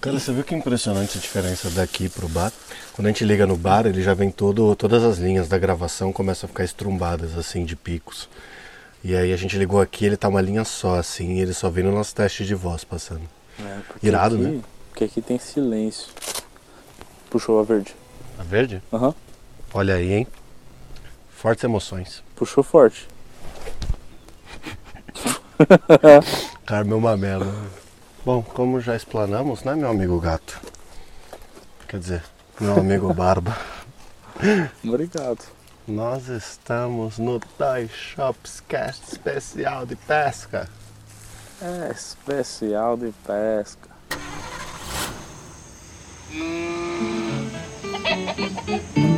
Cara, você viu que impressionante a diferença daqui pro bar? Quando a gente liga no bar, ele já vem todo, todas as linhas da gravação começam a ficar estrumbadas, assim, de picos. E aí a gente ligou aqui, ele tá uma linha só, assim, e ele só vem no nosso teste de voz passando. É, Irado, aqui, né? Porque aqui tem silêncio. Puxou a verde. A verde? Aham. Olha aí, hein? Fortes emoções. Puxou forte. Cara, meu mamelo. Bom, como já explanamos, né, meu amigo gato? Quer dizer, meu amigo barba. Obrigado. Nós estamos no Toy Shops Cast especial de pesca. É especial de pesca.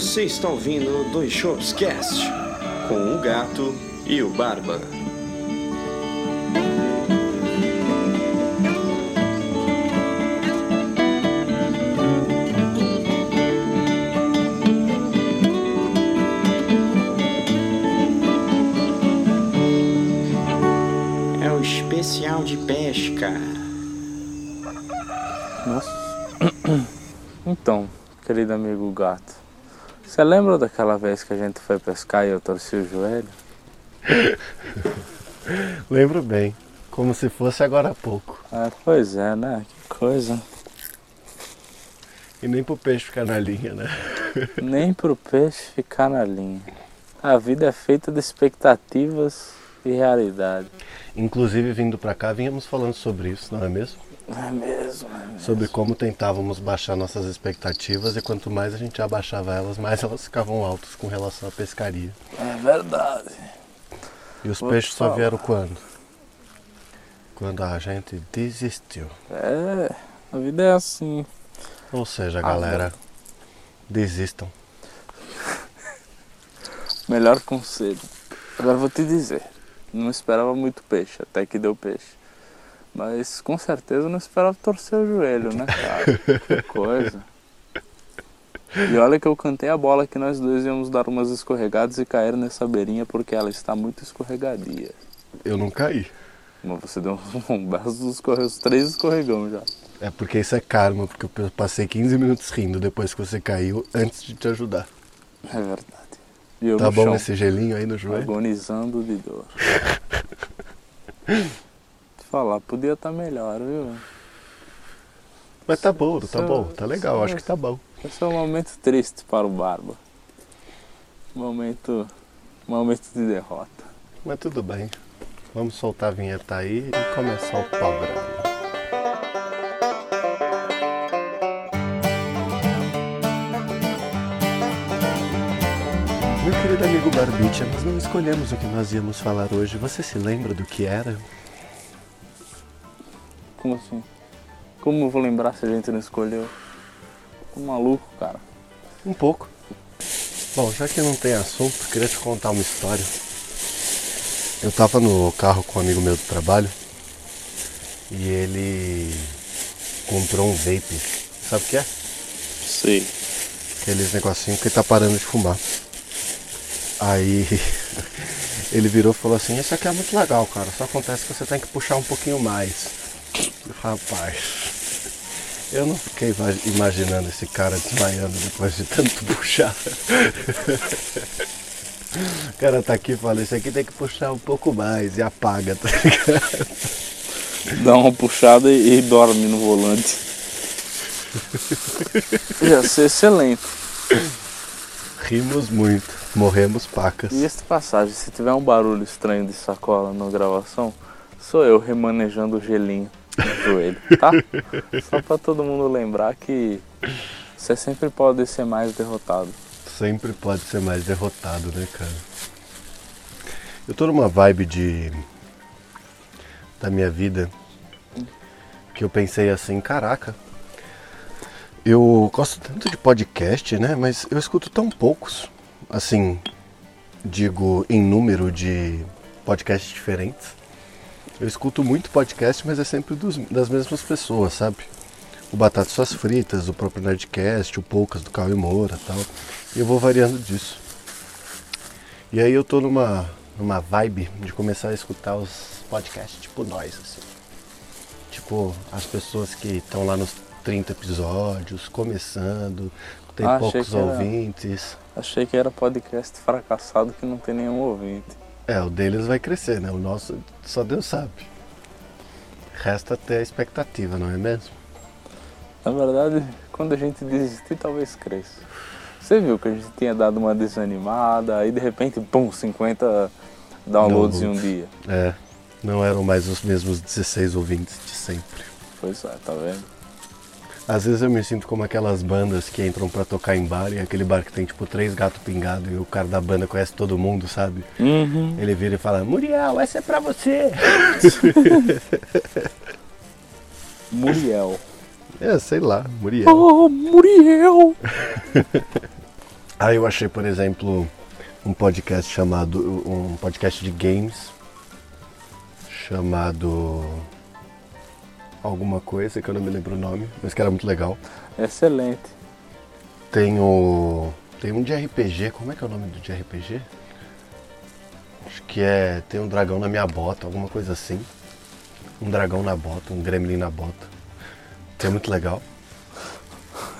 Você está ouvindo o Dois Shops Cast com o Gato e o Barba. É o especial de pesca. Nossa. Então, querido amigo gato. Você lembra daquela vez que a gente foi pescar e eu torci o joelho? Lembro bem, como se fosse agora há pouco. É, pois é, né? Que coisa. E nem pro peixe ficar na linha, né? Nem pro peixe ficar na linha. A vida é feita de expectativas e realidade. Inclusive, vindo pra cá, vínhamos falando sobre isso, não é mesmo? É mesmo, é mesmo. Sobre como tentávamos baixar nossas expectativas e quanto mais a gente abaixava elas, mais elas ficavam altas com relação à pescaria. É verdade. E os Vou peixes só vieram quando? Quando a gente desistiu. É, a vida é assim. Ou seja, Ah, galera, desistam. Melhor conselho. Agora vou te dizer. Não esperava muito peixe, até que deu peixe. Mas com certeza não esperava torcer o joelho, né, cara? Que coisa. E olha que eu cantei a bola que nós dois íamos dar umas escorregadas e cair nessa beirinha porque ela está muito escorregadia. Eu não caí. Mas você deu um belo dos três escorregão já. É porque isso é karma, porque eu passei 15 minutos rindo depois que você caiu antes de te ajudar. É verdade. E eu Tá bom chão, esse gelinho aí no joelho? agonizando de dor. Falar, podia estar melhor, viu? Mas tá bom, tá bom, tá legal, acho que tá bom. Esse é um momento triste para o Barba. Momento. Momento de derrota. Mas tudo bem. Vamos soltar a vinheta aí e começar o programa. Meu querido amigo Barbicha, nós não escolhemos o que nós íamos falar hoje. Você se lembra do que era? Como assim? Como eu vou lembrar se a gente não escolheu? Tô maluco, cara. Um pouco. Bom, já que não tem assunto, queria te contar uma história. Eu tava no carro com um amigo meu do trabalho e ele comprou um vape. Sabe o que é? Sei. Aqueles negocinhos que ele tá parando de fumar. Aí ele virou e falou assim, isso aqui é muito legal, cara. Só acontece que você tem que puxar um pouquinho mais. Rapaz, eu não fiquei ima- imaginando esse cara desmaiando depois de tanto puxar. O cara tá aqui e fala, isso aqui tem que puxar um pouco mais e apaga, tá ligado? Dá uma puxada e, e dorme no volante. Ia ser excelente. Rimos muito, morremos pacas. E esta passagem, se tiver um barulho estranho de sacola na gravação, sou eu remanejando o gelinho joelho, tá? Só pra todo mundo lembrar que você sempre pode ser mais derrotado. sempre pode ser mais derrotado, né, cara? Eu tô numa vibe de da minha vida que eu pensei assim, caraca. Eu gosto tanto de podcast, né, mas eu escuto tão poucos, assim, digo em número de podcasts diferentes. Eu escuto muito podcast, mas é sempre dos- das mesmas pessoas, sabe? o Batata Suas Fritas, o próprio Nerdcast, o Poucas do Cauê Moura e tal. E eu vou variando disso. E aí eu tô numa, numa vibe de começar a escutar os podcasts tipo nós, assim. Tipo, as pessoas que estão lá nos 30 episódios, começando, tem Ah, poucos que era- ouvintes. Achei que era podcast fracassado que não tem nenhum ouvinte. É, o deles vai crescer, né? O nosso só Deus sabe. Resta ter a expectativa, não é mesmo? Na verdade, quando a gente desistir, talvez cresça. Você viu que a gente tinha dado uma desanimada, aí de repente, pum, 50 downloads em um dia. É, não eram mais os mesmos 16 ouvintes de sempre. Pois é, tá vendo? Às vezes eu me sinto como aquelas bandas que entram pra tocar em bar e aquele bar que tem tipo três gatos pingados e o cara da banda conhece todo mundo, sabe? Uhum. Ele vira e fala, Muriel, essa é pra você. Muriel. É, sei lá, Muriel. Oh, Muriel! Aí eu achei, por exemplo, um podcast chamado. um podcast de games chamado. Alguma coisa que eu não me lembro o nome, mas que era muito legal. Excelente. Tem o. Tem um de RPG, como é que é o nome do de RPG? Acho que é. Tem um dragão na minha bota, alguma coisa assim. Um dragão na bota, um gremlin na bota. Que é muito legal.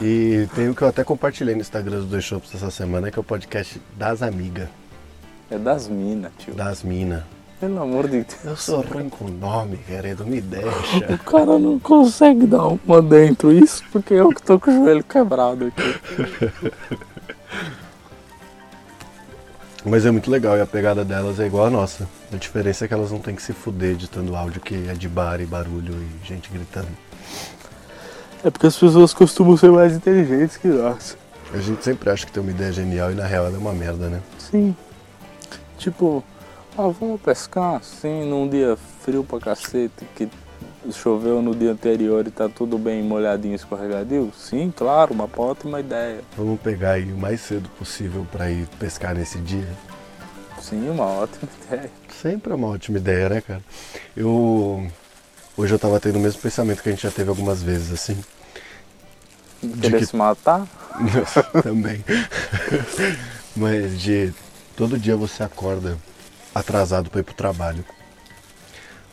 E tem o que eu até compartilhei no Instagram dos dois shows essa semana, que é o podcast das amigas, É das minas, tio. das minas. Pelo amor de Deus. Eu sou ruim com nome, querido, me O deixa. cara não consegue dar uma dentro. Isso porque eu que tô com o joelho quebrado aqui. Mas é muito legal e a pegada delas é igual a nossa. A diferença é que elas não têm que se fuder editando áudio que é de bar e barulho e gente gritando. É porque as pessoas costumam ser mais inteligentes que nós. A gente sempre acha que tem uma ideia genial e na real ela é uma merda, né? Sim. Tipo, ah, vamos pescar? Sim, num dia frio pra cacete, que choveu no dia anterior e tá tudo bem molhadinho, escorregadio? Sim, claro, uma ótima ideia. Vamos pegar aí o mais cedo possível pra ir pescar nesse dia. Sim, uma ótima ideia. Sempre é uma ótima ideia, né, cara? Eu. Hoje eu tava tendo o mesmo pensamento que a gente já teve algumas vezes, assim. Querer que- se matar? Também. Mas de todo dia você acorda atrasado para ir pro trabalho.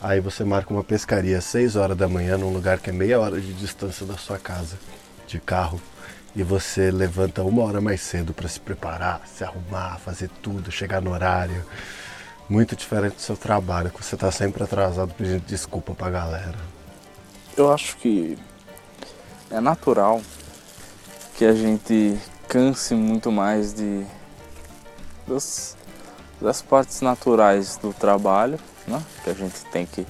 Aí você marca uma pescaria às 6 horas da manhã num lugar que é meia hora de distância da sua casa, de carro. E você levanta uma hora mais cedo para se preparar, se arrumar, fazer tudo, chegar no horário. Muito diferente do seu trabalho, que você tá sempre atrasado pedindo desculpa pra galera. Eu acho que é natural que a gente canse muito mais de das partes naturais do trabalho, né? Que a gente tem que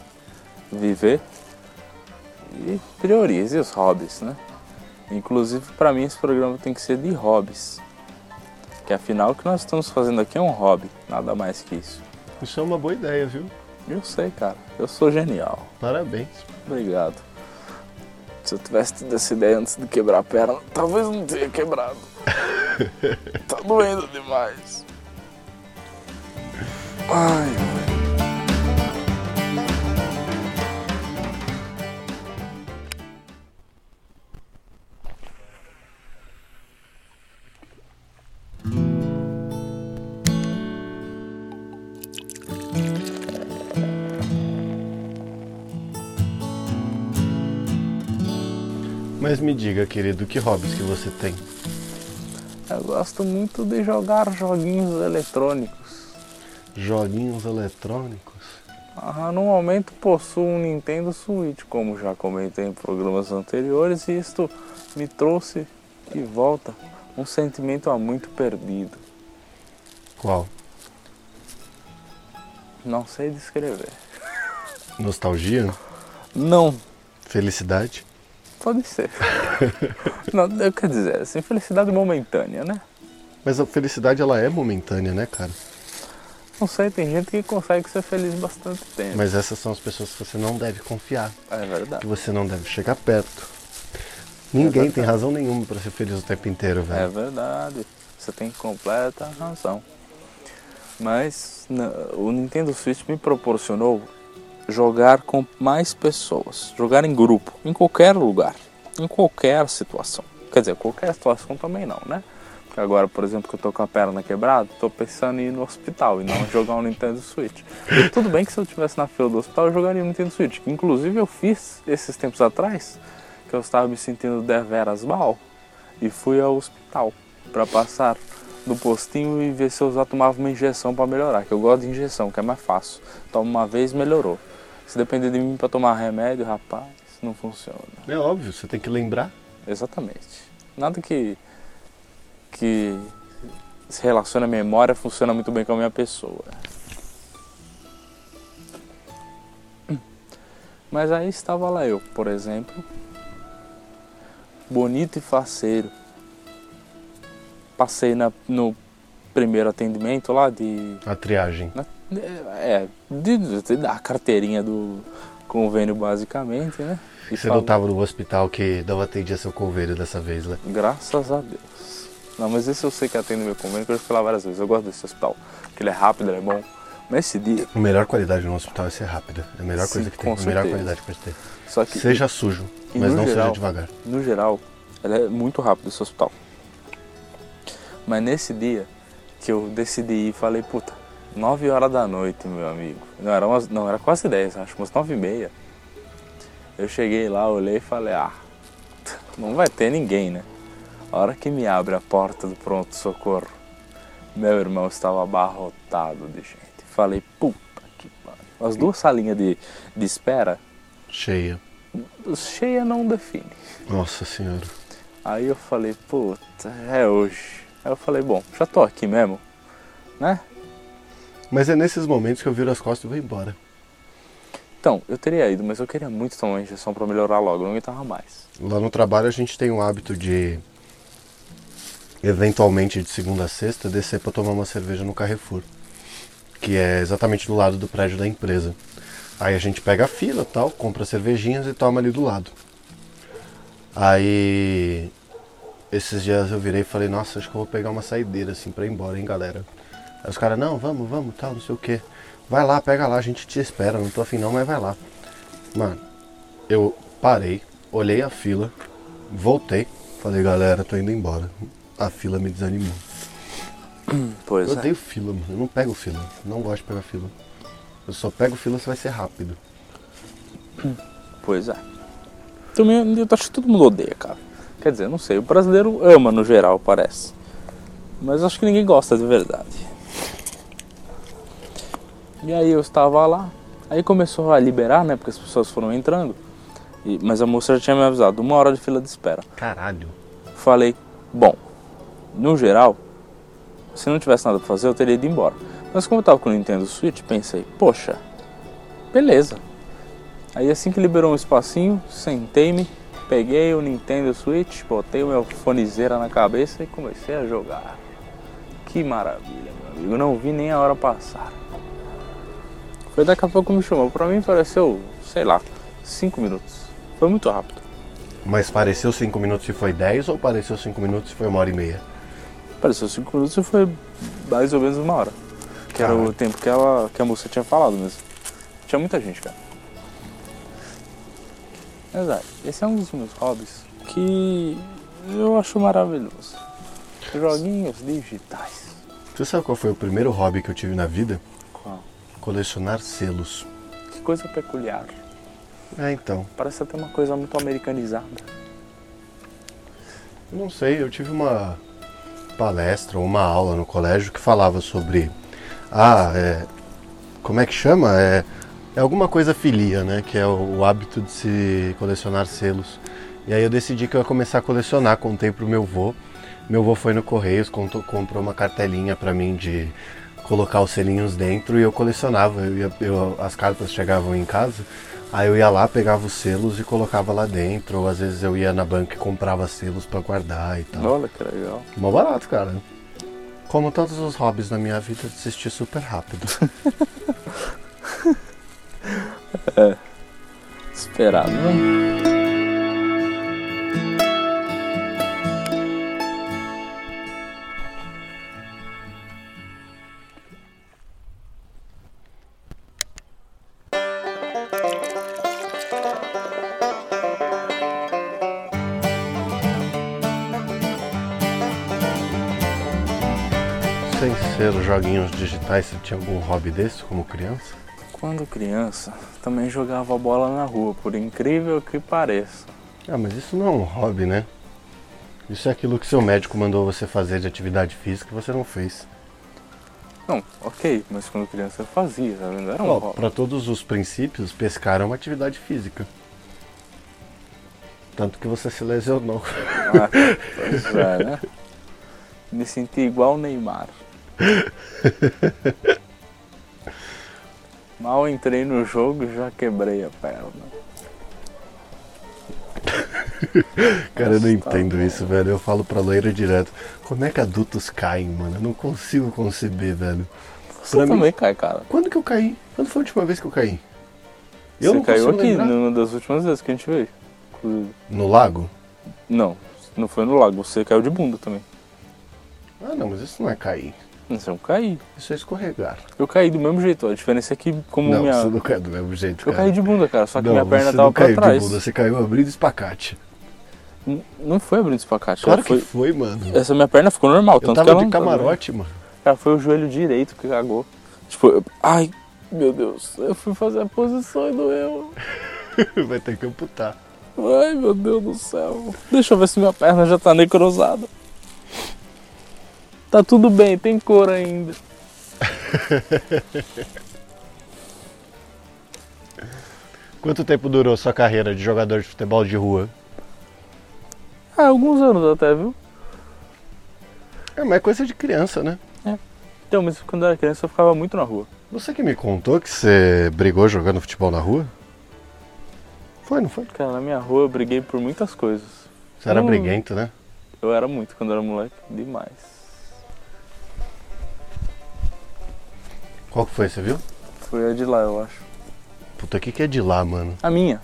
viver e priorize os hobbies, né? Inclusive para mim esse programa tem que ser de hobbies. Que afinal o que nós estamos fazendo aqui é um hobby, nada mais que isso. Isso é uma boa ideia, viu? Eu sei, cara. Eu sou genial. Parabéns. Obrigado. Se eu tivesse tido essa ideia antes de quebrar a perna, talvez não teria quebrado. tá doendo demais. Ai, Mas me diga, querido, que hobbies que você tem? eu gosto muito de jogar joguinhos eletrônicos. Joguinhos eletrônicos? Ah, no momento possuo um Nintendo Switch, como já comentei em programas anteriores, e isto me trouxe de volta um sentimento há muito perdido. Qual? Não sei descrever. Nostalgia? Não Felicidade? Pode ser. Não, eu quero dizer, assim, felicidade momentânea, né? Mas a felicidade ela é momentânea, né, cara? Não sei, tem gente que consegue ser feliz bastante tempo. Mas essas são as pessoas que você não deve confiar, É que verdade. você não deve chegar perto. Ninguém verdade. tem razão nenhuma pra ser feliz o tempo inteiro, É velho. verdade. Você tem completa razão. Mas o Nintendo Switch me proporcionou jogar com mais pessoas, jogar em grupo, em qualquer lugar. Em qualquer situação. Quer dizer, qualquer situação também não, né? Agora, por exemplo, que eu tô com a perna quebrada, tô pensando em ir no hospital e não jogar um Nintendo Switch. E tudo bem que se eu estivesse na fila do hospital, eu jogaria um Nintendo Switch. Que, inclusive eu fiz esses tempos atrás, que eu estava me sentindo deveras mal, e fui ao hospital para passar no postinho e ver se eu já tomava uma injeção para melhorar. Que eu gosto de injeção, que é mais fácil. Toma uma vez, melhorou. Se depender de mim para tomar remédio, rapaz, não funciona. É óbvio, você tem que lembrar. Exatamente. Nada que que se relaciona à memória funciona muito bem com a minha pessoa. Mas aí estava lá eu, por exemplo, bonito e faceiro. Passei na, no primeiro atendimento lá de. A triagem. na- é, de, de dar a carteirinha do convênio basicamente, né? E Você não falo- tava no hospital que não atendia seu convênio dessa vez, né? Graças a Deus. Não, mas esse eu sei que atende meu convênio, que eu já fui lá várias vezes. Eu gosto desse hospital. Porque ele é rápido, ele é bom. Mas esse dia, A melhor qualidade no hospital é ser rápida. É a melhor Sim, coisa que tem. com A melhor certeza. qualidade que pode ter. só que Seja sujo, mas não seja geral- devagar. no geral, ele é muito rápido esse hospital. Mas nesse dia que eu decidi ir, falei, puta, 9 horas da noite, meu amigo. Não, era, umas, não, era quase 10, acho que umas 9 e meia. Eu cheguei lá, olhei e falei, ah, não vai ter ninguém, né? A hora que me abre a porta do pronto-socorro, meu irmão estava abarrotado de gente. Falei, puta que pariu. As duas salinhas de, de espera, Cheia. cheia não define. Nossa senhora. Aí eu falei, puta, é hoje. Aí eu falei, bom, já tô aqui mesmo, né? Mas é nesses momentos que eu viro as costas e vou embora. Então, eu teria ido, mas eu queria muito tomar uma injeção pra melhorar logo, eu não aguentava mais. Lá no trabalho a gente tem o hábito de, eventualmente de segunda a sexta, descer para tomar uma cerveja no Carrefour, que é exatamente do lado do prédio da empresa. Aí a gente pega a fila tal, compra cervejinhas e toma ali do lado. Aí esses dias eu virei e falei, nossa, acho que eu vou pegar uma saideira assim pra ir embora, hein, galera. Aí os caras, não, vamos, vamos, tal, não sei o que. Vai lá, pega lá, a gente te espera, não tô afim não, mas vai lá. Mano, eu parei, olhei a fila, voltei, falei, galera, tô indo embora. A fila me desanimou. Pois Eu é. odeio fila, mano. Eu não pego fila. Não gosto de pegar fila. Eu só pego fila se vai ser rápido. Pois é. Também, eu acho que todo mundo odeia, cara. Quer dizer, não sei, o brasileiro ama no geral, parece. Mas acho que ninguém gosta de verdade. E aí eu estava lá, aí começou a liberar, né? Porque as pessoas foram entrando. E- mas a moça já tinha me avisado, uma hora de fila de espera. Caralho. Falei, bom, no geral, se não tivesse nada pra fazer, eu teria ido embora. Mas como eu tava com o Nintendo Switch, pensei, poxa, beleza. Aí assim que liberou um espacinho, sentei-me, peguei o Nintendo Switch, botei o meu fonezeira na cabeça e comecei a jogar. Que maravilha, meu amigo. Não vi nem a hora passar. Foi daqui a pouco me chamou. Pra mim pareceu, sei lá, 5 minutos. Foi muito rápido. Mas pareceu 5 minutos e foi 10 ou pareceu 5 minutos e foi uma hora e meia? Pareceu 5 minutos e foi mais ou menos uma hora. Que era o tempo que, ela, que a moça tinha falado mesmo. Tinha muita gente, cara. Exato. Esse é um dos meus hobbies que eu acho maravilhoso. Joguinhos digitais. Você sabe qual foi o primeiro hobby que eu tive na vida? Qual? Colecionar selos. Que coisa peculiar. É, então. Parece até uma coisa muito americanizada. Não sei, eu tive uma palestra ou uma aula no colégio que falava sobre. Ah, é. Como é que chama? É, é alguma coisa filia, né? Que é o, o hábito de se colecionar selos. E aí eu decidi que eu ia começar a colecionar, contei pro meu avô. Meu avô foi no Correios, contou- comprou uma cartelinha pra mim de colocar os selinhos dentro e eu colecionava. Eu eu- as cartas chegavam em casa, aí eu ia lá, pegava os selos e colocava lá dentro. Ou às vezes eu ia na banca e comprava selos pra guardar e tal. Olha que legal. Mó barato, cara. Como todos os hobbies na minha vida, eu desisti super rápido. Esperado, né? Os joguinhos digitais, você tinha algum hobby desse como criança? Quando criança, também jogava bola na rua, por incrível que pareça. Ah, mas isso não é um hobby, né? Isso é aquilo que seu médico mandou você fazer de atividade física e você não fez. Não, ok, mas quando criança eu fazia, tá vendo? Era um Ó, hobby. Para todos os princípios, pescar é uma atividade física. Tanto que você se lesionou. Ah, pois é, né? Me senti igual o Neymar. Mal entrei no jogo e já quebrei a perna. Cara, eu não tá entendo isso, velho. Eu falo pra loira direto. Como é que adultos caem, mano? Eu não consigo conceber, velho. Você Pra mim- também cai, cara. Quando que eu caí? Quando foi a última vez que eu caí? Eu Você caiu aqui lembrar. numa das últimas vezes que a gente veio. inclusive. No lago? Não, não foi no lago, você caiu de bunda também. Ah, não, mas isso não é cair. Não, eu caí. Isso é escorregar. Eu caí do mesmo jeito, a diferença é que como não, minha. você não cai do mesmo jeito, Eu cara. caí de bunda, cara, só que não, minha perna você tava não pra caiu trás. de bunda, você caiu abrindo espacate. N- Não foi abrindo espacate, Claro que foi... foi, mano. Essa minha perna ficou normal, Eu tanto tava que ela de não camarote, mano. Cara, foi o joelho direito que cagou. Tipo, eu... ai, meu Deus, eu fui fazer a posição e doeu. Vai ter que amputar. Ai, meu Deus do céu. Deixa eu ver se minha perna já tá necrosada. Tá tudo bem, tem cor ainda. Quanto tempo durou sua carreira de jogador de futebol de rua? Ah, alguns anos até, viu? É, mas é coisa de criança, né? Então, mas quando eu era criança eu ficava muito na rua. Você que me contou que você brigou jogando futebol na rua? Foi, não foi? Cara, na minha rua eu briguei por muitas coisas. Você era Hum. briguento, né? Eu era muito quando eu era moleque, demais. Qual que foi, você viu? Foi a de lá, eu acho. Puta, o que que é de lá, mano? A minha.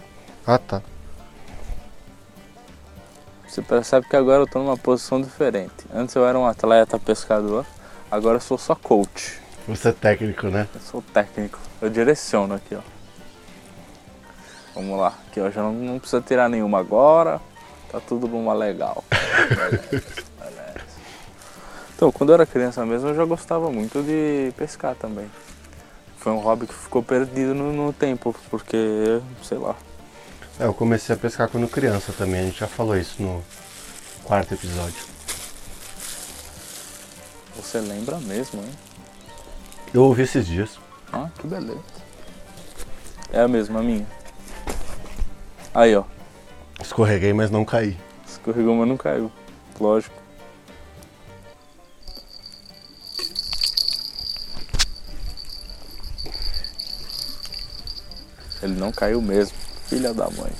Ah, tá. Você percebe que agora eu tô numa posição diferente. Antes eu era um atleta pescador, agora eu sou só coach. Você é técnico, né? Eu sou técnico. Eu direciono aqui, ó. Vamos lá. Aqui, ó. Já não, não precisa tirar nenhuma agora. Tá tudo numa legal. Então, quando eu era criança mesmo, eu já gostava muito de pescar também. Foi um hobby que ficou perdido no, no tempo, porque, sei lá. É, eu comecei a pescar quando criança também. A gente já falou isso no quarto episódio. Você lembra mesmo, hein? Eu ouvi esses dias. Ah, que beleza. É a mesma, a minha. Aí, ó. Escorreguei, mas não caí. Escorregou, mas não caiu. Lógico. Não caiu mesmo. Filha da mãe.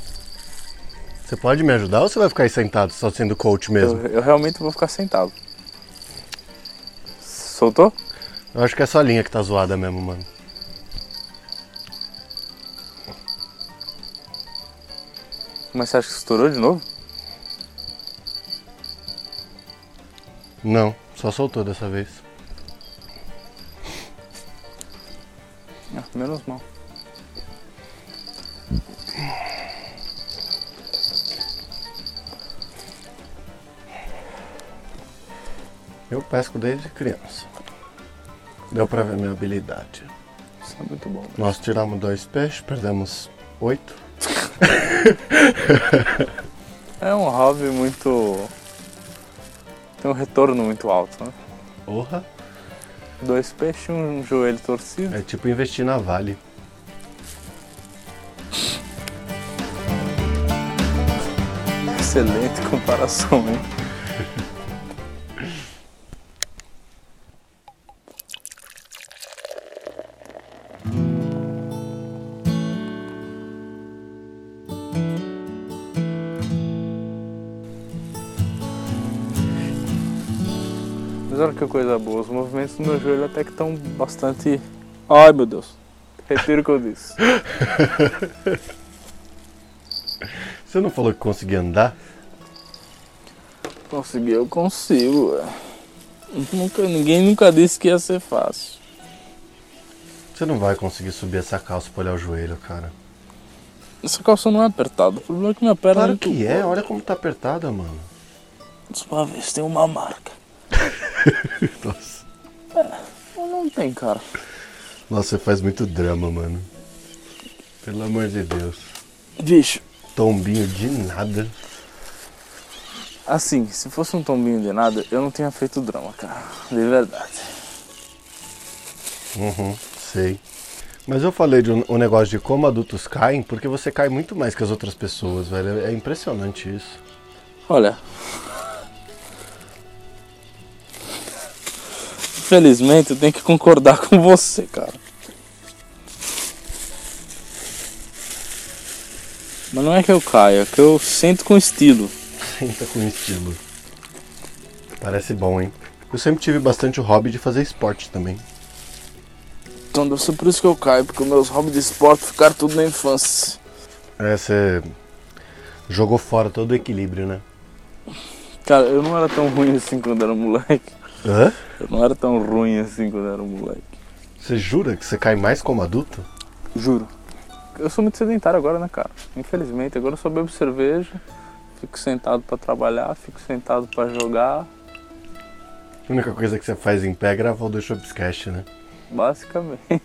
Você pode me ajudar ou você vai ficar aí sentado só sendo coach mesmo? Eu, eu realmente vou ficar sentado. Soltou? Eu acho que é só a linha que tá zoada mesmo, mano. Mas você acha que estourou de novo? Não, só soltou dessa vez. Pesco desde criança. Deu pra ver minha habilidade. Isso é muito bom. Nós tiramos dois peixes, perdemos oito. É um hobby muito. Tem um retorno muito alto, né? Porra! Dois peixes, um joelho torcido. É tipo investir na Vale. Excelente comparação, hein? Olha que coisa boa, os movimentos do meu joelho até que estão bastante. Ai meu Deus! Retiro o que eu disse. Você não falou que conseguia andar? Consegui, eu consigo. Nunca, ninguém nunca disse que ia ser fácil. Você não vai conseguir subir essa calça pra olhar o joelho, cara. Essa calça não é apertada. O problema é que minha perna Claro muito que é, olha como tá apertada, mano. Só pra ver se tem uma marca. Nossa. Não tem, cara. Nossa, você faz muito drama, mano. Pelo amor de Deus. Bicho, Tombinho de nada. assim, se fosse um tombinho de nada, eu não tinha feito drama, cara. De verdade. Uhum, sei. Mas eu falei de um, um negócio de como adultos caem, porque você cai muito mais que as outras pessoas, velho. É impressionante isso. Olha. Infelizmente, eu tenho que concordar com você, cara. Mas não é que eu caio, é que eu sinto com estilo. Senta com estilo. Parece bom, hein? Eu sempre tive bastante o hobby de fazer esporte também. Então deve ser por isso que eu caio, porque meus hobbies de esporte ficaram tudo na infância. É, você jogou fora todo o equilíbrio, né? Cara, eu não era tão ruim assim quando era moleque. Hã? Eu não era tão ruim assim quando era moleque. Você jura que você cai mais como adulto? Juro. Eu sou muito sedentário agora, né, cara? Infelizmente, agora eu só bebo cerveja, fico sentado pra trabalhar, fico sentado pra jogar, A única coisa que você faz em pé é gravar o do Shopscast, né? basicamente.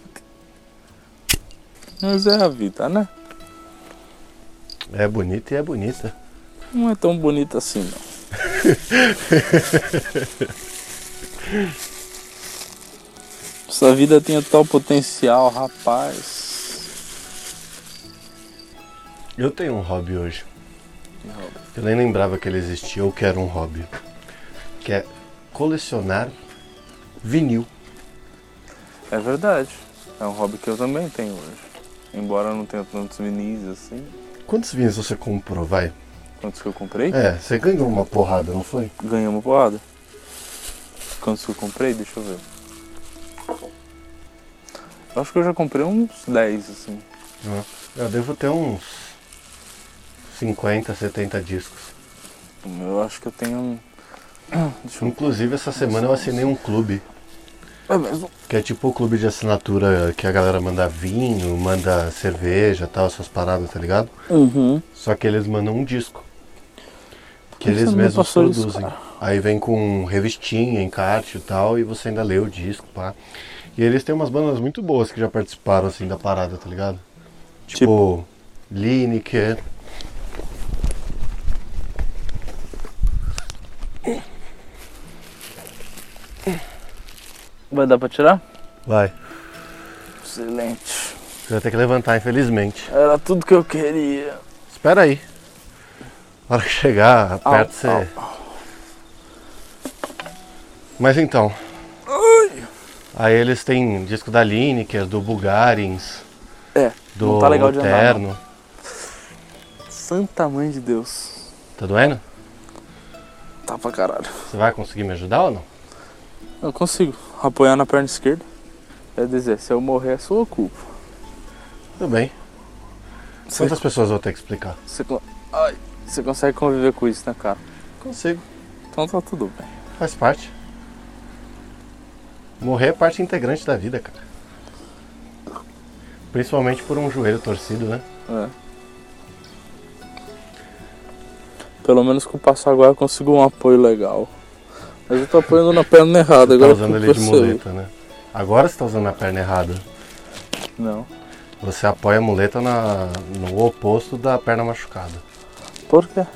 Mas é a vida, né? É bonita e é bonita. Não é tão bonita assim, não. Essa vida tinha tal potencial, rapaz. Eu tenho um hobby hoje. Eu nem lembrava que ele existia ou que era um hobby. Que é colecionar vinil. É verdade. É um hobby que eu também tenho hoje. Embora eu não tenha tantos vinis assim. Quantos vinhos você comprou, vai? Quantos que eu comprei? É, você ganhou uma porrada, não foi? Ganhei uma porrada. Quantos que eu comprei? Deixa eu ver. Eu acho que eu já comprei uns 10, assim. Eu devo ter uns 50, 70 discos. Eu acho que eu tenho um. Deixa eu Inclusive, essa semana eu assinei um clube. É mesmo? Que é tipo o clube de assinatura que a galera manda vinho, manda cerveja tal, essas paradas, tá ligado? Uhum. Só que eles mandam um disco. Que que você eles não me mesmos passou isso, produzem. cara? Aí vem com revistinha, encarte e tal, e você ainda lê o disco, pá. E eles têm umas bandas muito boas que já participaram assim da parada, tá ligado? Tipo, Lineker. Vai dar pra tirar? Vai. Excelente. Você vai ter que levantar, infelizmente. Era tudo que eu queria. Espera aí. Na hora que chegar, aperta você. au. Mas então. Aí eles têm disco da Lineker, do Bulgarins, É, do não tá legal de andar. Santa mãe de Deus. Tá doendo? Tá pra caralho. Você vai conseguir me ajudar ou não? Eu consigo apoiar na perna esquerda. Quer dizer, se eu morrer é sua culpa. Tudo bem. Você, Quantas pessoas vou ter que explicar? você, Ai, você consegue conviver com isso, né, cara? Consigo. Então tá tudo bem. Faz parte. Morrer é parte integrante da vida, cara. Principalmente por um joelho torcido, né? É. Pelo menos com o Passaguá eu consigo um apoio legal. Mas eu tô apoiando na perna errada, Você tá agora usando ele de muleta, né? Agora você tá usando a perna errada. Não. Você apoia a muleta na, no oposto da perna machucada. Por quê?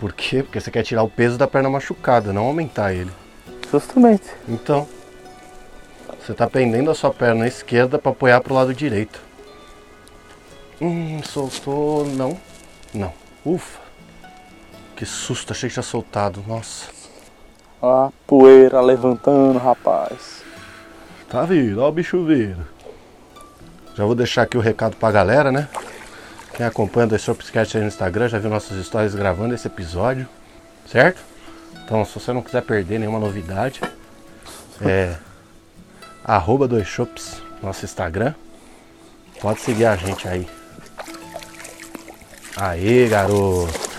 Por quê? Porque você quer tirar o peso da perna machucada, não aumentar ele. Justamente. Então, você tá pendendo a sua perna esquerda para apoiar pro lado direito. Hum, soltou. Não. Não. Ufa. Que susto, achei que tinha soltado. Nossa. A poeira levantando, rapaz. Tá vindo, ó o bicho vindo. Já vou deixar aqui o recado pra galera, né? Quem acompanha o The Shopscast aí no Instagram já viu nossas histórias gravando esse episódio, certo? Então, se você não quiser perder nenhuma novidade, é arroba dois shops, nosso Instagram. Pode seguir a gente aí. Aê, garoto!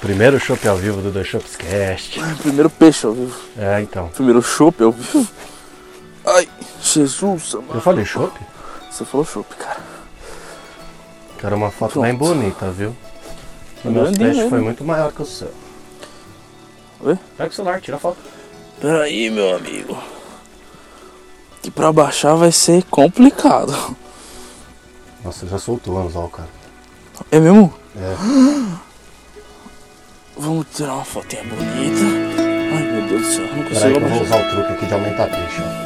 Primeiro chopp ao vivo do Dois Shopscast. Primeiro peixe ao vivo. É, então. Primeiro chopp ao vivo. Ai, Jesus, Eu mano. falei chopp? Você falou chopp, cara. Quero uma foto Pronto. bem bonita, viu? O meu teste foi muito maior que o seu. Oi? Pega o celular, tira a foto. Peraí, meu amigo. Que pra baixar vai ser complicado. Nossa, já soltou o anzol, cara. É mesmo? É. Vamos tirar uma fotinha bonita. Ai meu Deus do céu, não Peraí consigo que eu vou usar o truque aqui de aumentar peixe, ó.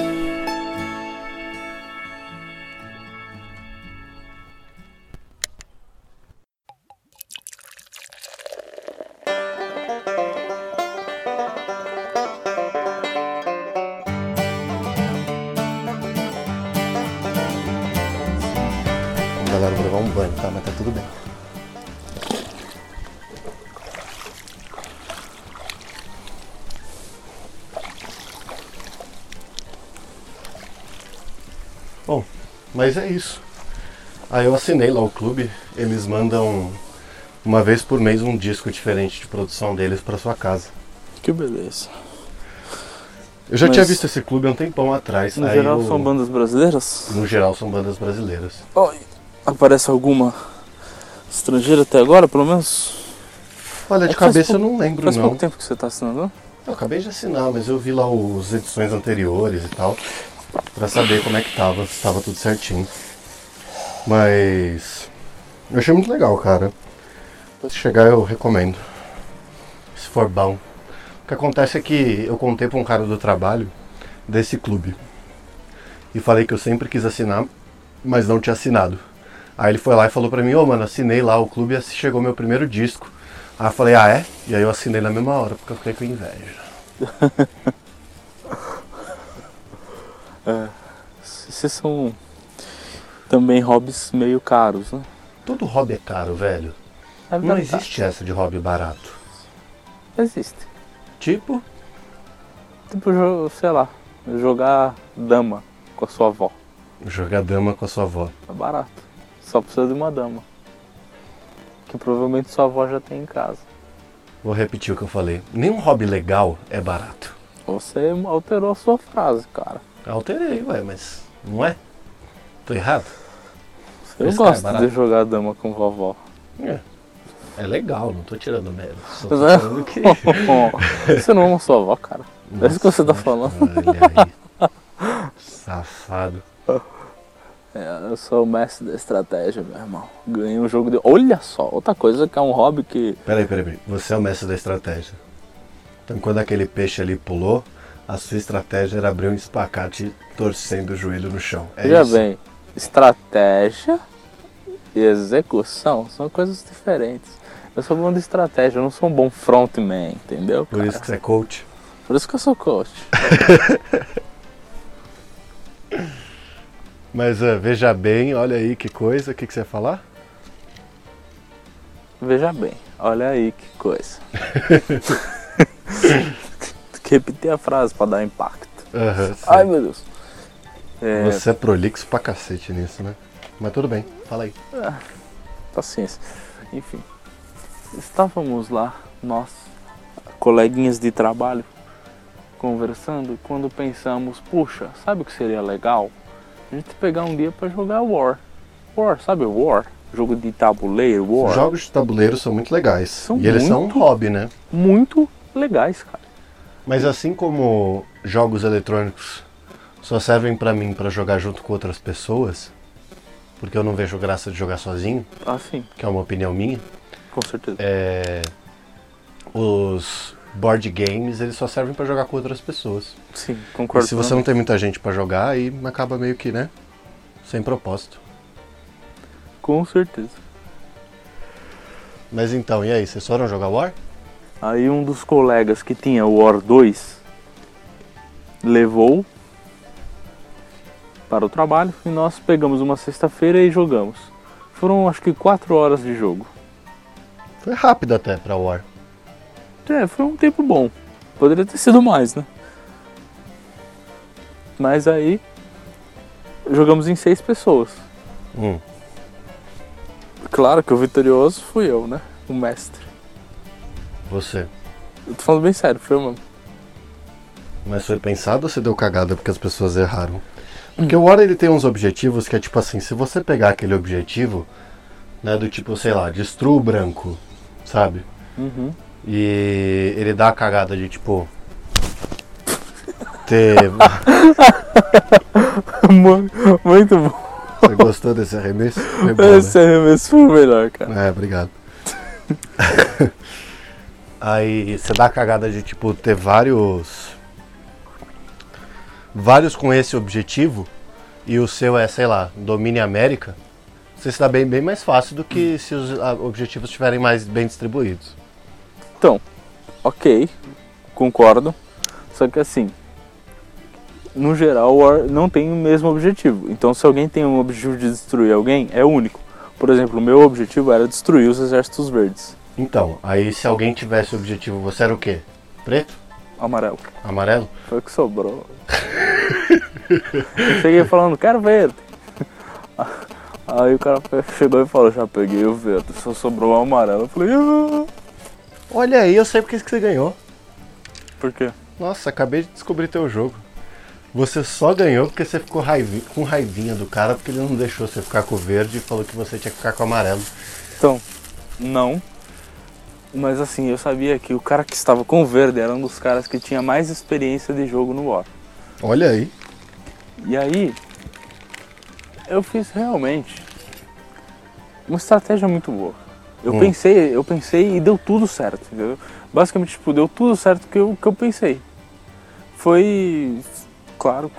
Mas é isso. Aí eu assinei lá o clube, eles mandam uma vez por mês um disco diferente de produção deles pra sua casa. Que beleza. Eu já Mas- tinha visto esse clube há um tempão atrás. No geral eu- são bandas brasileiras? No geral são bandas brasileiras. Oi. Aparece alguma estrangeira até agora, pelo menos? Olha, É de faz cabeça eu não lembro Faz não. pouco tempo que você tá assinando? Eu acabei de assinar, mas eu vi lá os edições anteriores e tal, pra saber como é que tava, se tava tudo certinho. Mas eu achei muito legal, cara. Se chegar eu recomendo. Se for bom. O que acontece é que eu contei pra um cara do trabalho desse clube. E falei que eu sempre quis assinar, mas não tinha assinado. Aí ele foi lá e falou pra mim, ô mano, assinei lá o clube e chegou meu primeiro disco. Aí eu falei, ah é? E aí eu assinei na mesma hora, porque eu fiquei com inveja. Esses são também hobbies meio caros, né? Todo hobby é caro, velho. É Não existe essa de hobby barato. Existe. Tipo, Tipo, sei lá, jogar dama com a sua avó. jogar dama com a sua avó. É barato. Só precisa de uma dama. Que provavelmente sua avó já tem em casa. Vou repetir o que eu falei. Nenhum hobby legal é barato. Você alterou a sua frase, cara. Alterei, ué, mas não é? Tô errado? Eu Esse é gosto barato. de jogar dama com vovó. É. É legal, não tô tirando mérito. Só tô é- falando que. você não ama sua avó, cara. É isso que você tá falando. Olha aí. Safado. É, eu sou o mestre da estratégia, meu irmão. Ganhei um jogo de. Olha só, outra coisa que é um hobby que. Peraí, peraí, peraí. Você é o mestre da estratégia. Então quando aquele peixe ali pulou, a sua estratégia era abrir um espacate torcendo o joelho no chão. É Veja isso? bem, estratégia e execução são coisas diferentes. Eu sou bom de estratégia, eu não sou um bom frontman, entendeu? Por cara? isso que você é coach. Por isso que eu sou coach. Mas é, veja bem, olha aí que coisa, o que, que você ia falar? Veja bem, olha aí que coisa. Que repetir a frase pra dar impacto. Sei. Ai meu Deus. É, Você é prolixo pra cacete nisso, né? Mas tudo bem, fala aí. paciência. Enfim, estávamos lá, nós, coleguinhas de trabalho, conversando, quando pensamos, puxa, sabe o que seria legal? A gente pegar um dia pra jogar War. War, sabe War? Jogo de tabuleiro, War. Jogos de tabuleiro são muito legais. São e eles são um muito. hobby, né? Muito legais, cara. Mas assim como jogos eletrônicos só servem pra mim pra jogar junto com outras pessoas, porque eu não vejo graça de jogar sozinho, Assim, que é uma opinião minha, com certeza. é... os board games eles só servem pra jogar com outras pessoas. Sim, E concordo. se você não tem muita gente pra jogar, aí acaba meio que, né? Sem propósito. Com certeza. Mas então, e aí, vocês foram jogar War? Aí um dos colegas que tinha o War 2 levou para o trabalho e nós pegamos uma sexta-feira e jogamos. Foram acho que 4 horas de jogo. Foi rápido até pra War. É, foi um tempo bom. Poderia ter sido mais, né? Mas aí jogamos em seis pessoas. Hum. Claro que o vitorioso fui eu, né? O mestre. Você. Eu tô falando bem sério, foi mesmo. Mas foi pensado ou você deu cagada porque as pessoas erraram? Porque o War ele tem uns objetivos que é tipo assim, se você pegar aquele objetivo, né, do tipo, sei lá, destrua o branco, sabe? Uhum. E ele dá a cagada de tipo ter Mu- Muito bom. Você gostou desse arremesso? Foi bom, né? Esse arremesso foi o melhor, cara. É, obrigado. Aí você dá a cagada de tipo ter vários. Vários com esse objetivo e o seu é, sei lá, domine a América. Você se dá bem, bem mais fácil do que se os ah, objetivos estiverem mais bem distribuídos. Então, ok, concordo. Só que assim, no geral, War não tem o mesmo objetivo. Então, se alguém tem um objetivo de destruir alguém, é único. Por exemplo, o meu objetivo era destruir os exércitos verdes. Então, aí se alguém tivesse o objetivo, você era o quê? Preto? Amarelo. Amarelo? Foi o que sobrou. Cheguei falando, quero verde. Aí o cara chegou e falou, já peguei o verde, só sobrou o amarelo. Eu falei, ah. Olha aí, eu sei porque que você ganhou. por quê? Nossa, acabei de descobrir teu jogo. Você só ganhou porque você ficou com raivinha do cara porque ele não deixou você ficar com o verde e falou que você tinha que ficar com o amarelo. Então, não. Mas assim, eu sabia que o cara que estava com o verde era um dos caras que tinha mais experiência de jogo no War. Olha aí. E aí, eu fiz realmente uma estratégia muito boa. Eu Hum. pensei, eu pensei e deu tudo certo, entendeu? Basicamente, tipo, deu tudo certo que eu, que eu pensei. Foi, claro,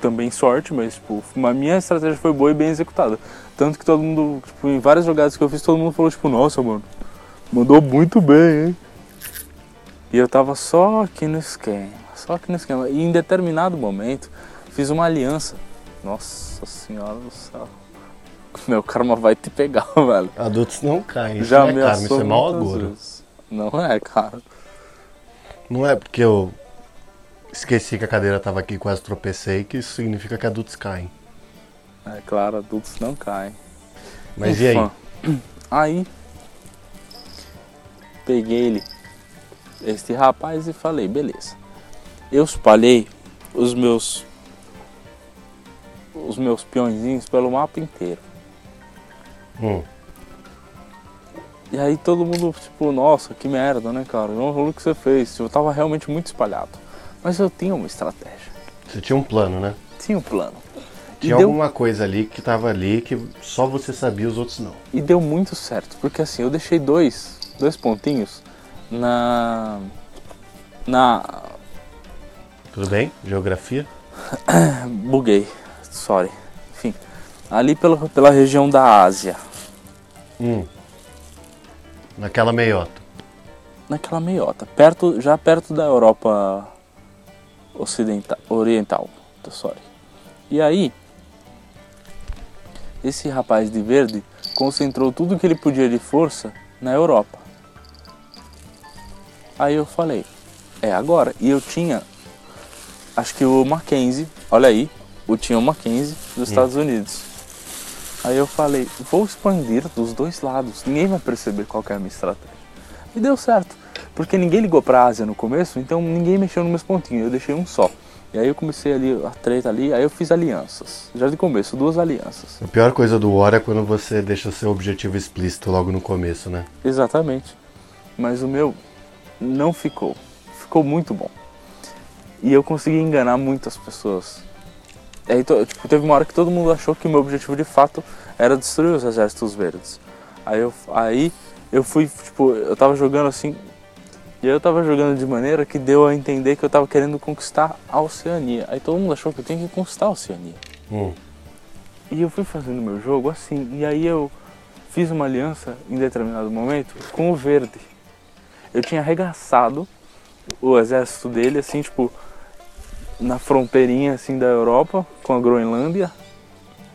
também sorte, mas, tipo, a minha estratégia foi boa e bem executada. Tanto que todo mundo, tipo, em várias jogadas que eu fiz, todo mundo falou, tipo, nossa, mano, mandou muito bem, hein? E eu tava só aqui no esquema, só aqui no esquema. E em determinado momento, fiz uma aliança. Nossa senhora do céu. Meu karma vai te pegar, velho. Adultos não caem. Isso Já não é karma, isso é mau agouro. Não é, cara. Não é porque eu esqueci que a cadeira tava aqui e quase tropecei que isso significa que adultos caem. É claro, adultos não caem. Mas e aí? Ufa. Aí, peguei ele, este rapaz, e falei, beleza. Eu espalhei os meus os meus peõezinhos pelo mapa inteiro. Hum. E aí todo mundo, tipo, nossa, que merda, né, cara? Não falou o que você fez. Eu tava realmente muito espalhado. Mas eu tinha uma estratégia. Você tinha um plano, né? Tinha um plano. E Tinha deu, alguma coisa ali que tava ali que só você sabia, os outros não. e deu muito certo. Porque assim, eu deixei dois, dois pontinhos na. Na. Tudo bem? Geografia? Buguei. Sorry. Enfim. Ali pela, pela região da Ásia. Hum. Naquela meiota. Naquela meiota. Perto, já perto da Europa ocidental, oriental. Sorry. E aí, esse rapaz de verde concentrou tudo que ele podia de força na Europa. Aí eu falei, é agora. E eu tinha, acho que o Mackenzie, olha aí, eu tinha o Mackenzie dos Estados Unidos. Aí eu falei, vou expandir dos dois lados, ninguém vai perceber qual que é a minha estratégia. E deu certo, porque ninguém ligou pra Ásia no começo, então ninguém mexeu nos meus pontinhos, eu deixei um só. E aí eu comecei ali a treta ali, aí eu fiz alianças. Já de começo, duas alianças. A pior coisa do War é quando você deixa seu objetivo explícito logo no começo, né? Exatamente. Mas o meu não ficou. Ficou muito bom. E eu consegui enganar muitas pessoas. E aí, tipo, teve uma hora que todo mundo achou que o meu objetivo de fato era destruir os exércitos verdes. Aí eu, aí eu fui, tipo, eu tava jogando assim. E aí eu tava jogando de maneira que deu a entender que eu tava querendo conquistar a Oceania. Aí todo mundo achou que eu tinha que conquistar a Oceania. Hum. E eu fui fazendo meu jogo assim, e aí eu fiz uma aliança em determinado momento com o verde. Eu tinha arregaçado o exército dele, assim, tipo, na fronteirinha assim da Europa com a Groenlândia.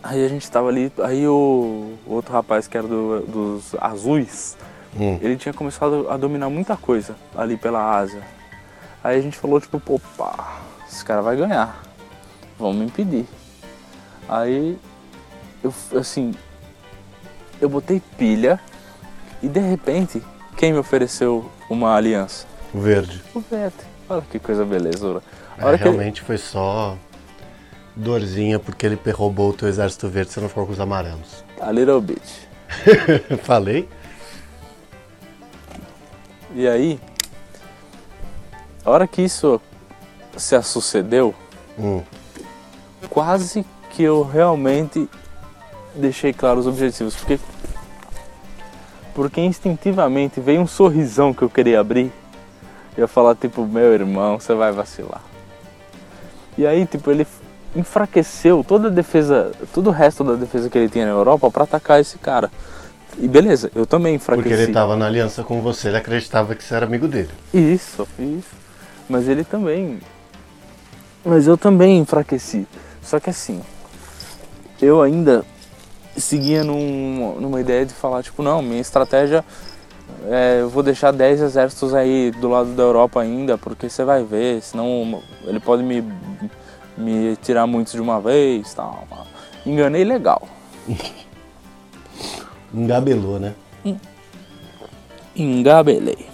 Aí a gente tava ali, aí o outro rapaz que era do- dos azuis, Hum. ele tinha começado a dominar muita coisa ali pela Ásia. Aí a gente falou, tipo, opa, esse cara vai ganhar. Vamos impedir. Aí, eu, assim, eu botei pilha e de repente, quem me ofereceu uma aliança? O verde. O Verde. Olha que coisa belezura. A É, que ele- realmente foi só dorzinha porque ele roubou o teu exército verde e você não ficou com os amarelos. A little bit. Falei? E aí, a hora que isso se sucedeu, Hum. quase que eu realmente deixei claro os objetivos. Porque, porque instintivamente veio um sorrisão que eu queria abrir. Eu ia falar, tipo, meu irmão, você vai vacilar. E aí, tipo, ele enfraqueceu toda a defesa, todo o resto da defesa que ele tinha na Europa para atacar esse cara. E beleza, eu também enfraqueci. Porque ele estava na aliança com você, ele acreditava que você era amigo dele. Isso, isso. Mas ele também. Mas eu também enfraqueci. Só que assim, eu ainda seguia num, numa ideia de falar, tipo, não, minha estratégia é, eu vou deixar 10 exércitos aí do lado da Europa ainda, porque você vai ver, senão ele pode me, me tirar muitos de uma vez tal. Enganei legal. Engabelou, né? Engabelei.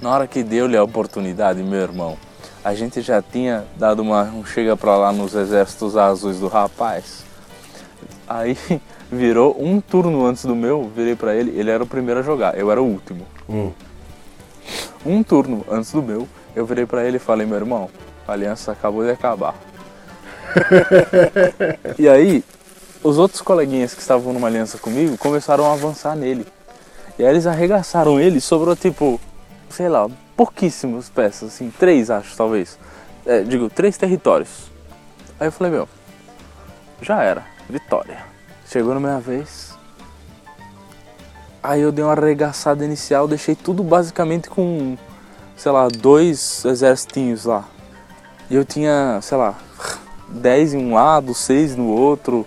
Na hora que deu-lhe a oportunidade, meu irmão, a gente já tinha dado uma um chega pra lá nos exércitos azuis do rapaz. Aí virou um turno antes do meu, virei pra ele, ele era o primeiro a jogar, eu era o último. Hum. Um turno antes do meu, eu virei pra ele e falei, meu irmão, a aliança acabou de acabar. e aí, os outros coleguinhas que estavam numa aliança comigo começaram a avançar nele. E aí eles arregaçaram ele, sobrou tipo, sei lá, pouquíssimas peças, assim, três acho talvez. É, digo, três territórios. Aí eu falei, meu, já era, vitória. Chegou na minha vez. Aí eu dei uma arregaçada inicial, deixei tudo basicamente com, sei lá, dois exércitinhos lá. E eu tinha, sei lá, 10 em um lado, 6 no outro,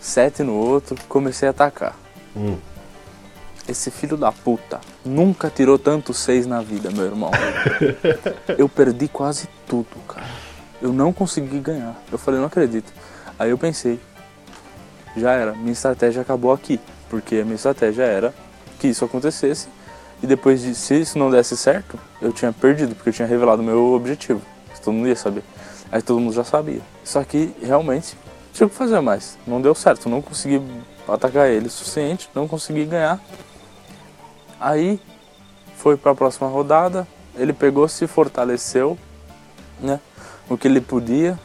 7 no outro. Comecei a atacar. Hum. Esse filho da puta nunca tirou tanto 6 na vida, meu irmão. eu perdi quase tudo, cara. Eu não consegui ganhar. Eu falei, não acredito. Aí eu pensei, já era, minha estratégia acabou aqui. Porque a minha estratégia era que isso acontecesse. E depois de, se isso não desse certo, eu tinha perdido, porque eu tinha revelado meu objetivo. Todo mundo ia saber. Aí todo mundo já sabia. Só que realmente tinha que fazer mais. Não deu certo, não consegui atacar ele o suficiente, não consegui ganhar. Aí foi para a próxima rodada, ele pegou, se fortaleceu, né? O que ele podia.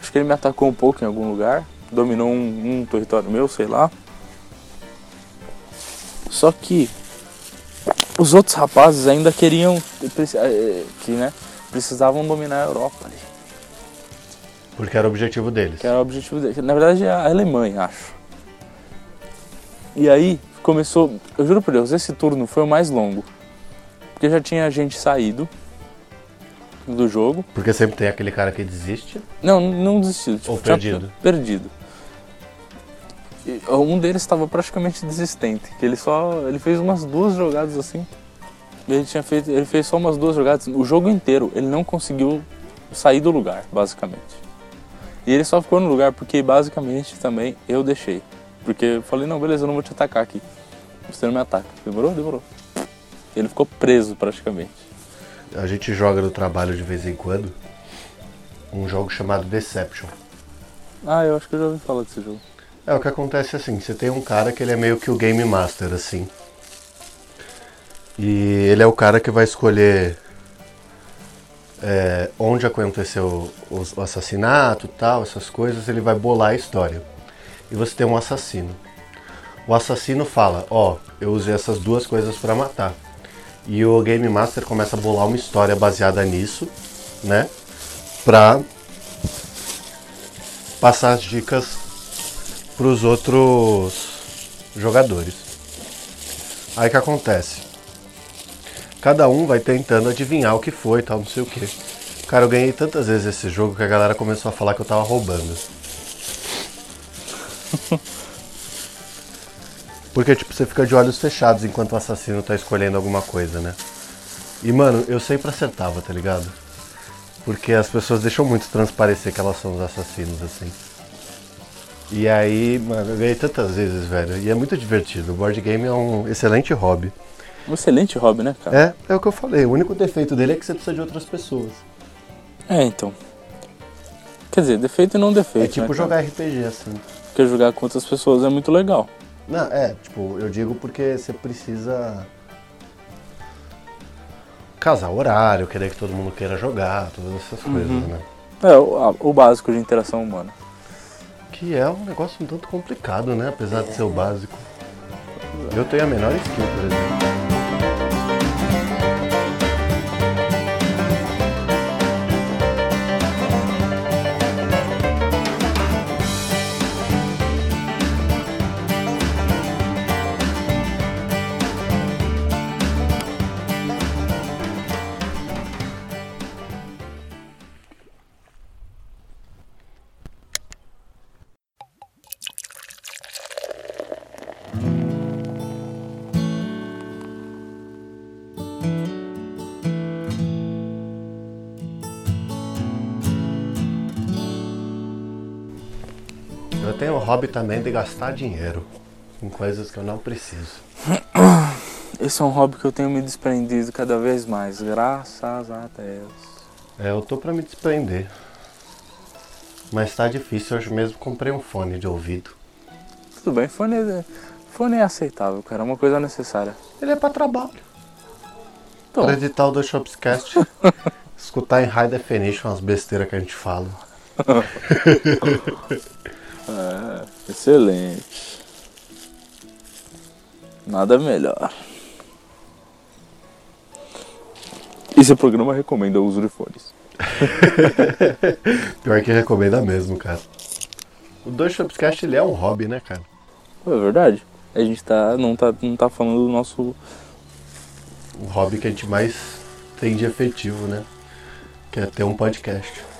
Acho que ele me atacou um pouco em algum lugar, dominou um, um território meu, sei lá. Só que os outros rapazes ainda queriam eh, que, né, precisavam dominar a Europa ali. Porque era o objetivo deles. Que era o objetivo deles. Na verdade é a Alemanha, acho. E aí começou, eu juro por Deus, esse turno foi o mais longo. Porque já tinha gente saído do jogo. Porque sempre tem aquele cara que desiste. Não, não desistiu. Tipo, Ou perdido. Perdido. Um deles estava praticamente desistente, que ele só ele fez umas duas jogadas assim. Ele tinha feito, ele fez só umas duas jogadas, o jogo inteiro ele não conseguiu sair do lugar, basicamente. E ele só ficou no lugar porque basicamente também eu deixei. Porque eu falei, não, beleza, eu não vou te atacar aqui. Você não me ataca. Demorou? Demorou. Ele ficou preso praticamente. A gente joga no trabalho de vez em quando um jogo chamado Deception. Ah, eu acho que eu já ouvi falar desse jogo. É, o que acontece é assim, você tem um cara que ele é meio que o Game Master, assim. E ele é o cara que vai escolher é, onde aconteceu o, o assassinato tal, essas coisas, ele vai bolar a história. E você tem um assassino. O assassino fala, ó, eu usei essas duas coisas para matar. E o Game Master começa a bolar uma história baseada nisso, né? Pra passar as dicas para os outros jogadores. Aí que acontece? Cada um vai tentando adivinhar o que foi e tal, não sei o que. Cara, eu ganhei tantas vezes esse jogo que a galera começou a falar que eu tava roubando. Porque, tipo, você fica de olhos fechados enquanto o assassino tá escolhendo alguma coisa, né? E, mano, eu sempre acertava, tá ligado? Porque as pessoas deixam muito transparecer que elas são os assassinos, assim. E aí, mano, eu ganhei tantas vezes, velho. E é muito divertido. O board game é um excelente hobby. Um excelente hobby, né, cara? É, é o que eu falei. O único defeito dele é que você precisa de outras pessoas. É, então. Quer dizer, defeito e não defeito. É tipo né, jogar RPG, assim. Porque jogar com outras pessoas é muito legal. Não, é, tipo, eu digo porque você precisa casar horário, querer que todo mundo queira jogar, todas essas coisas, né? É, o, o básico de interação humana. Que é um negócio um tanto complicado, né? Apesar de ser o básico. Eu tenho a menor skill, por exemplo. Hobby também de gastar dinheiro em coisas que eu não preciso. Esse é um hobby que eu tenho me desprendido cada vez mais, graças a Deus. É, eu tô pra me desprender. Mas tá difícil, hoje mesmo comprei um fone de ouvido. Tudo bem, fone, é- fone é aceitável, cara, é uma coisa necessária. Ele é pra trabalho. Então, Pra editar o do Shopscast. escutar em high definition as besteiras que a gente fala. é, excelente. Nada melhor. Esse programa recomenda o uso de fones. Pior que recomenda mesmo, cara. O do Shopscast ele é um hobby, né, cara? É verdade. A gente tá, não, tá, não tá falando do nosso. O hobby que a gente mais tem de efetivo, né? Que é ter um podcast.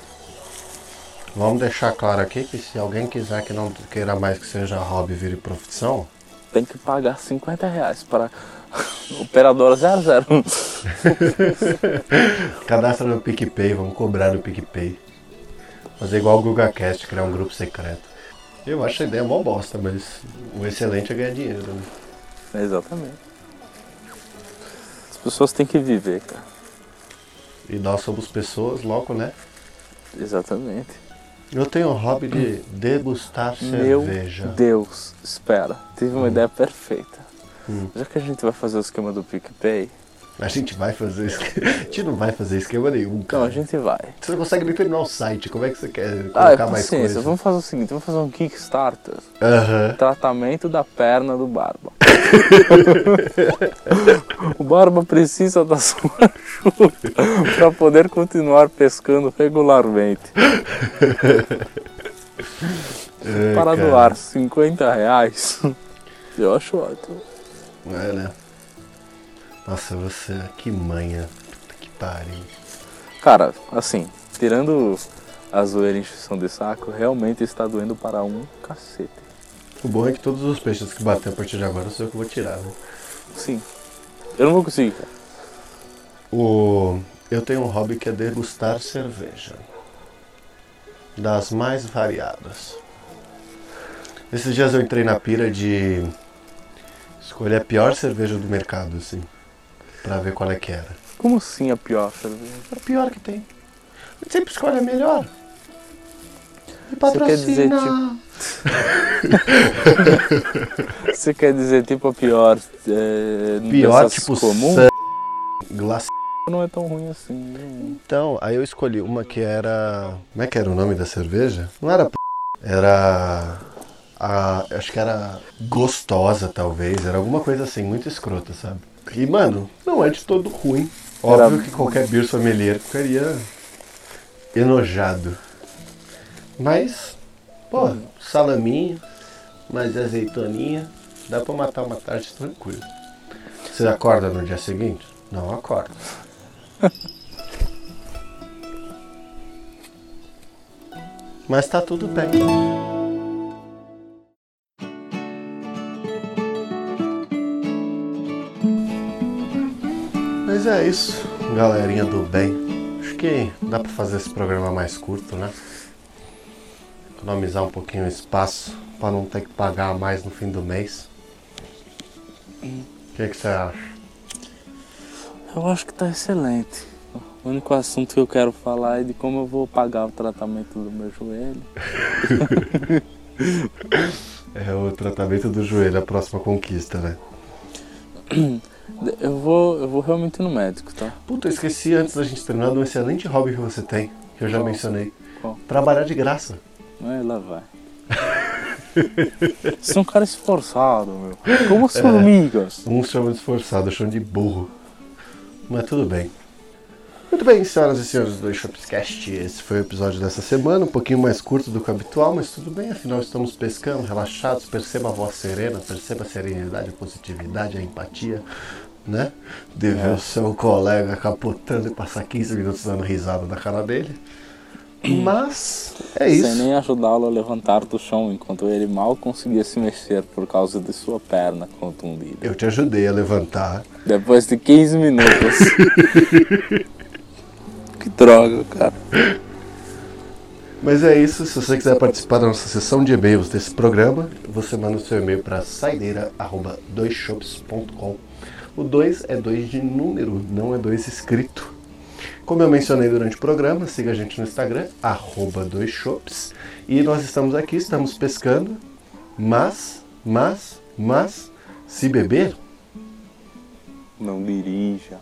Vamos deixar claro aqui que se alguém quiser que não queira mais que seja hobby vire profissão, Tem que pagar 50 reais para operadora 00. cadastra no PicPay, vamos cobrar no PicPay. Fazer igual o GugaCast, criar um grupo secreto. Eu acho a ideia mó bosta, mas o excelente é ganhar dinheiro, né? Exatamente. As pessoas têm que viver, cara. E nós somos pessoas, logo, né? Exatamente. Eu tenho o hobby de degustar cerveja. Meu Deus, espera. Tive uma ideia perfeita. Hum. Já que a gente vai fazer o esquema do PicPay, A gente vai fazer esquema. A gente não vai fazer esquema nenhum, cara. a gente vai. Você não consegue nem terminar o site, como é que você quer Ah, é colocar mais paciência. coisa? Vamos fazer o seguinte, vamos fazer um Kickstarter. Aham. Tratamento da perna do Barba. o Barba precisa da sua ajuda para poder continuar pescando regularmente. É, Para cara. doar 50 reais, eu acho ótimo. É, né? Nossa, você, que manha. Puta que pariu. Cara, assim, tirando a zoeira e encheção de saco, realmente está doendo para um cacete. O bom é que todos os peixes que bater a partir de agora sou eu que vou tirar, né? Sim. Eu não vou conseguir, cara. O... Eu tenho um hobby que é degustar cerveja. Das mais variadas. Esses dias eu entrei na pira de escolher a pior cerveja do mercado, assim. Pra ver qual é que era. Como assim a pior cerveja? A pior que tem. A gente sempre escolhe a melhor. E Você quer dizer, patrocina. Você quer dizer tipo a pior. É, Pior, tipo, comum? san-. Não é tão ruim assim. né? Então, aí eu escolhi uma que era. Como é que era o nome da cerveja? Não era p. Era. A, acho que era gostosa, talvez. Era alguma coisa assim, muito escrota, sabe? E, mano, não é de todo ruim. Era- Óbvio que qualquer beer sommelier ficaria enojado. Mas, pô, salaminho, mais azeitoninha, dá pra matar uma tarde tranquilo. Você acorda no dia seguinte? Não acorda. Mas tá tudo bem. Mas é isso, galerinha do bem. Acho que dá pra fazer esse programa mais curto, né? Economizar um pouquinho o espaço pra não ter que pagar mais no fim do mês. O que, que você acha? Eu acho que tá excelente. O único assunto que eu quero falar é de como eu vou pagar o tratamento do meu joelho. É o tratamento do joelho, a próxima conquista, né? Eu vou, eu vou realmente no médico, tá? Puta, eu esqueci antes da gente terminar de um excelente hobby que você tem, que eu já mencionei. Qual? Trabalhar de graça. É, lá vai. Você é um cara esforçado, meu. Como as formigas. Uns chamam de esforçado, chamam de burro. Mas tudo bem. Muito bem, senhoras e senhores do Shopscast, esse foi o episódio dessa semana, um pouquinho mais curto do que o habitual, mas tudo bem, afinal estamos pescando, relaxados, perceba a voz serena, perceba a serenidade, a positividade, a empatia, né? De ver o seu colega capotando e passar 15 minutos dando risada na cara dele. Mas é Sem isso. nem ajudá-lo a levantar do chão enquanto ele mal conseguia se mexer por causa de sua perna contundida. Eu te ajudei a levantar. Depois de 15 minutos. que droga, cara. Mas é isso, se você quiser participar da nossa sessão de e-mails desse programa, você manda o seu e-mail para saideira.doisshops.com. O 2 é 2 de número, não é 2 escrito. Como eu mencionei durante o programa, siga a gente no Instagram, arroba doisshops. E nós estamos aqui, estamos pescando, mas, mas, mas, se beber, Não dirija.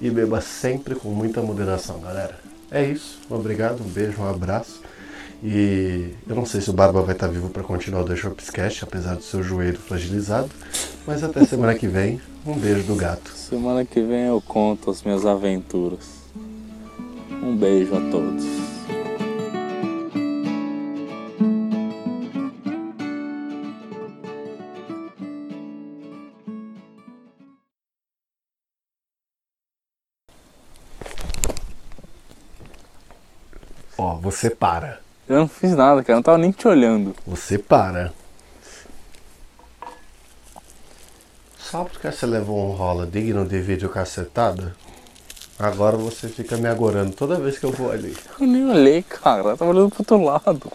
E beba sempre com muita moderação, galera. É isso. Obrigado, um beijo, um abraço. E eu não sei se o Barba vai estar vivo para continuar o The Shopscast, apesar do seu joelho fragilizado. Mas até semana que vem. Um beijo do gato. Semana que vem eu conto as minhas aventuras. Um beijo a todos. Você para. Eu não fiz nada, cara. Eu não tava nem te olhando. Você para. Só porque você levou um rola digno de vídeo cacetada, agora você fica me agorando toda vez que eu vou ali. Eu nem olhei, cara. Eu tava olhando pro outro lado.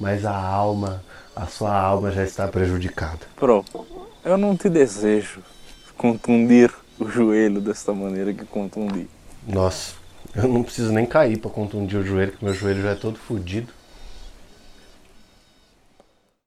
Mas a alma, a sua alma já está prejudicada. Pro, eu não te desejo contundir o joelho desta maneira que contundi. Nossa, eu não preciso nem cair pra contundir o joelho, que meu joelho já é todo fudido.